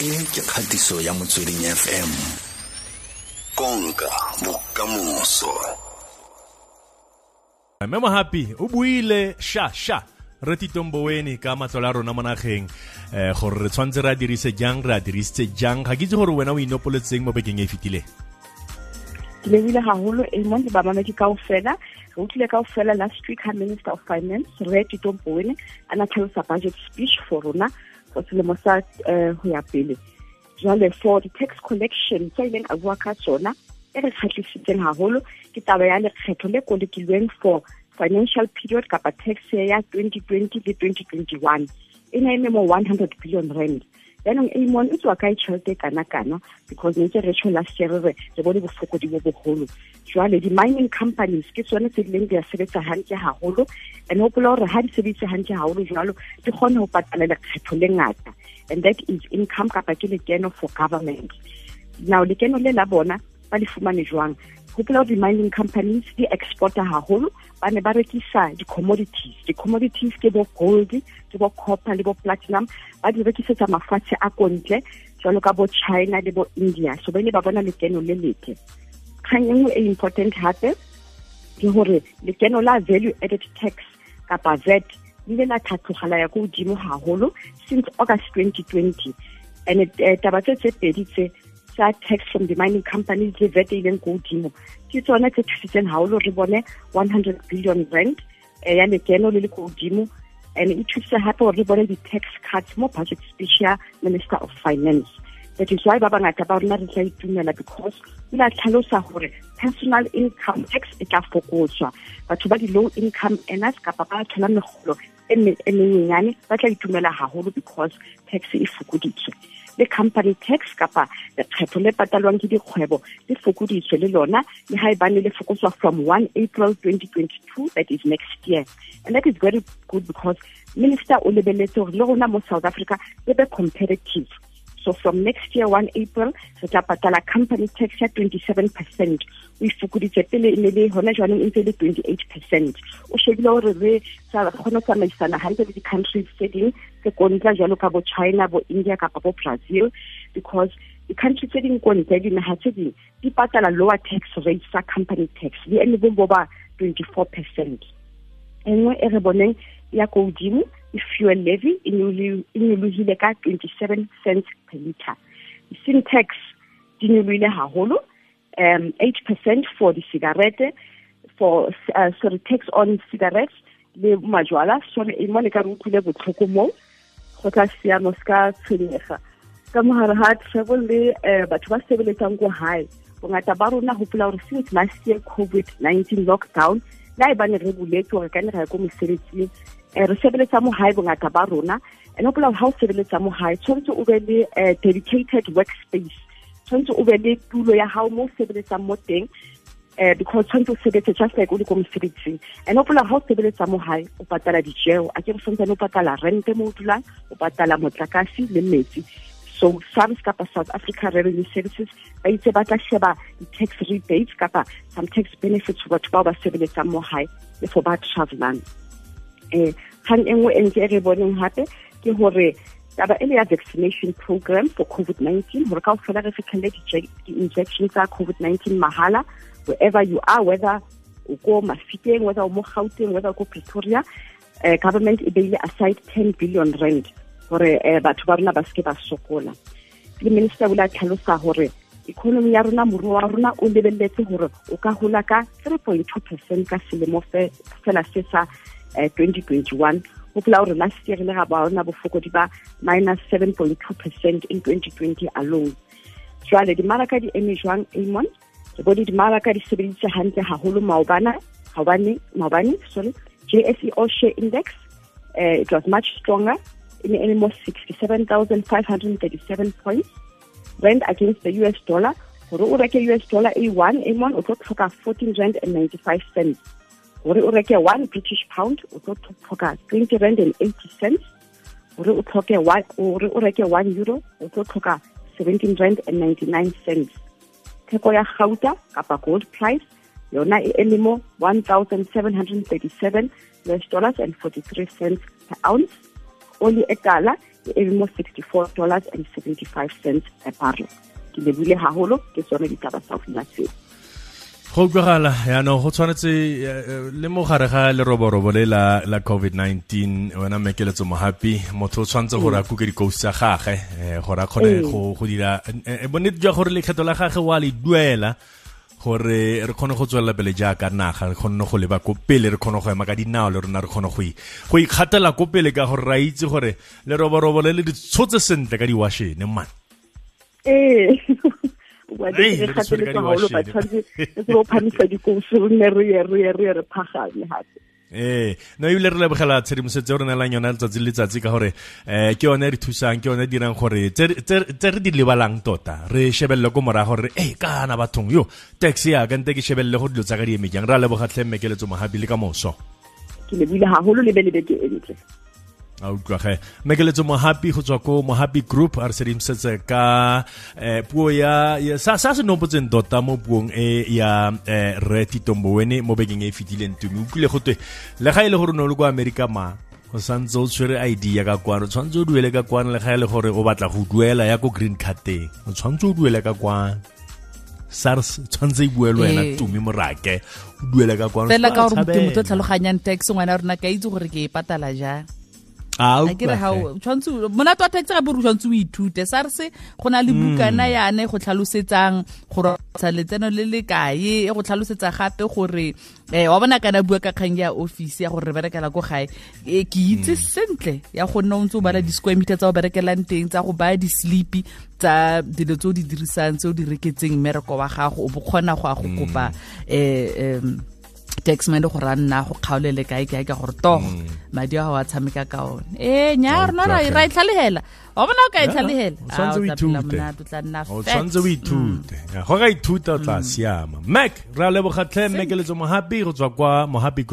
e ke kgatiso ya motsweding fm konka bokamoso. Memo happy o buile sha sha. Re titomboweni ka matlole a rona mo nageng. Um gore re tshwanetse re a dirise jang re a dirisitse jang? Ga ke itse gore wena o inopoletseng mo bekeng e e fetileng ke lebile haholo amon le bamamedi kaofela. Re utlwile kao fela last week ha minister of finance re titomboweni a na tlhalosa budget speech for rona for selemo sa go ho ya pele. Jwale for the tax collection tse ileng a bua ka tsona e re kgatlhisitseng haholo ke taba ya lekgetho le kolekilweng for financial period kapa tax ya 2020 le 2021 e ne e mo 100 billion rand yaanong eh, amon e tswa kae tšhelete kana-kana because ntse re tšho last year re re bone bofokodi bo bogolo jwale di-mining companies ke tsone tse dileng di a sebetsa hantle haholo and hopola gore ha di sebeditse hantle haholo jwalo di kgone go patala lekgetho le ngata. And that is income kapa ke lekeno for government. Now lekeno le la bona ba le fumane jwang? Gopola gore di-mining companies di exporta haholo ba ne ba rekisa di-commodities. Di-commodities ke bo gold ke bo copper le bo platinum. Ba di rekisetsa mafatshe a kontle jalo ka bo china le bo india. So ba ile ba bona lekeno le letle. Kgang e nngwe e important hape ke gore lekeno la value added tax kapa vat le ile la tlhatlhogela ya ko godimo haholo since august 2020 and uh, taba tse tse pedi tse tsa tax from the mining companies le vat e ileng ko godimo ke tsone tse thusitseng haholo re bone 100 billion rand um ya lekeno le le ko godimo and e thusitse hape gore re bone di-tax cuts mo budget speech ya minister of finance. That is why ba bangata ba rona re tla itumela because o la tlhalosa gore personal income tax e tla fokotswa. Batho ba di-low income earners kapa ba thola megolo e menyenyane ba tla itumela haholo because tax e fokoditswe le company tax kapa lekgetho le patalwang ke dikgwebo le fokoditswe le lona. Le ha e bane le fokotswa from 1 april 2022 that is next year. And that is very good because minister o lebeletse gore le rona mo south africa le be competitive so from next year 1 april re tla company tax ya 27 percent. O e fokoditse pele e ne le gona jaanong e ntse le 28 percent. O shebile gore re kgone go tsamaisana gantle le di-countries tse dingwe tse kontla jalo ka bo china bo india kapa bo brazil. Because di-country tse dingwe ko ntle dinaga tse dingwe di patala lower tax rate sa company tax. Di ene bo ba 24 percent. E nngwe e re boneng ya ko godimo i-fuel levy inyologile ka 27 cents per liter di-sin tax di nyolohile haholo um 8 percent for di-cigarette for uh, sorry tax on cigarettes le majwala. Sone e mone ka re utlwile botlhoko moo go tla siamo se ka tshwenyega. Ka mogare ga travel le um batho ba sebeletsang ko hae bongata ba rona gopola gore since last year covid-19 lockdown le a e bane re buletse gore kane ra ya ko mosebetsing um re sebeletsa mo hae bongata ba rona. And gopola ga o sebeletsa mo hae tshwanetse o be le dedicated work space tshwanetse o be le tulo ya gago mo o sebeletsang mo teng um because tshwanetse o sebetse just like o le ko mosebetsing and gopola ga o sebeletsa mo gae o patala dijeo a ke re tshwanetsane o patala rente mo o dulang o patala motlakase le metsi so SARS kapa South Africa Revenue Services ba itse ba tla sheba di-tax rebates kapa some tax benefits for batho bao ba sebeletsang mo le for ba travelang. Um kgang e nngwe e ntse e re boneng gape ke gore taba e le ya vaccination program for covid-19 gore ka ofela re fitlhelele di-injection tsa covid-19 mahala wherever you are whether o ko mafikeng whether o mo gauteng whether o ko pretoria uh, government e beile aside 10 billion rand gore uh, batho ba rona ba seke ba sokola. Le minister o le a tlhalosa gore economy ya rona moruo wa rona o lebeletse gore o ka gola ka 3.2 percent ka selemo fela se sa uh, 2021 gopola gore last year le ga ba bona bofokodi ba minus 7.2 percent in 2020 alone. Jwale dimaraka di eme jwang amon re bone dimaraka di sebeditse hantle haholo maobana maobane sorry jse all share index uh, it was much stronger in mo 67537 points rand against the us dollar. Gore o reke us dollar a one amon o tlo tlhoka 14 rand and 95 cents. Gore o reke one british pound o tlo tlhoka twenty rand and eighty cents. Gore o tlhoke gore o reke one euro o tlo tlhoka seventeen rand and ninety nine cents. Theko ya gauta kapa gold price yona e eme mo one thousand seven hundred thirty seven us dollars and forty three cents per ounce oli ekala e le mo sixty-four dollars and seventy-five cents per barrel. Ke lebile haholo ke tsone ditaba tsa go tseo. Go utlwagala yaanong go tshwanetse le mo gare ga leroborobo le la, la covid-19 wena mekeletso mohapi motho o tshwanetse gore a kuke dikousi tsa gage um gore a kgone go dira bonnete jwa gore lekgetho la gage wa le duela gore re kgone go tswelela pele jaaka naga re kgonne go leba ko pele re kgone go ema ka dinao le rona re kgone go ikgatela ko pele ka gore ra itse gore leroborobo le le di tshotse sentle ka di-washene man ee wa di re gateletse haholo ba tshwanetse re bo phamisa dikousi re nne re ye re ye re ye re phagame gape ee no ebile re lebogela tshedimosetso re nelang yona letsatsi le letsatsi ka gore um ke yone re thusang ke yone dirang gore tse re di lebalang tota re shebelele ko morago gore e kana bathong yo tax yaka nte ke shebelele go dilo tsa ka di eme re a lebogatlhe mmekeletso mogapi le ka moso. Ke lebile gagolo le be le a utlwage mekeletso mohapi go tswa ko mohapi group a re sedimosetse ka eh, puo ya, ya sa, se nopotseng tota mo puong e ya eh, re titombowene mo bekeng e e fetileng tumi. Utlwile gotwe le ga e le gore ne o le ko amerika ma go santse o tshwere id ya ka kwane o tshwanetse o duele ka kwana le ga e le gore o batla go duela ya ko green carteng o tshwanetse o duele ka kwane sars tshwanetse e buele wena tumi morake o duele ka kwane fela ka gore motho o tlhaloganyang tax ngwana rona ka itse gore ke e patala jang akere ga tshwantse monate wa tax gape re tshwantse o ithute. Sars go na le bukana yane go tlhalosetsang gore sa letseno le le kae e go tlhalosetsa gape gore um wa bona kana bua ka kgang ya office ya gore re berekela ko gae. Ke itse sentle ya go nna o ntse o bala di-square meter tsa o berekelang teng tsa go baya di-sleepy tsa dilo tse o di dirisang tse o di reketseng mmereko wa gago. O bo kgona go a go kopa um taxman gore a nna go kgaolele kae kae ka gore togo madi a go a tshameka ka one. Ee nya rona ra e tlhalegela wa bona o ka e tlhalegela o tshwanetse o ithute. go ka ithuta o tla siama. Mac re a lebogatlhe mmekeletso mohapi go tswa kwa mohapi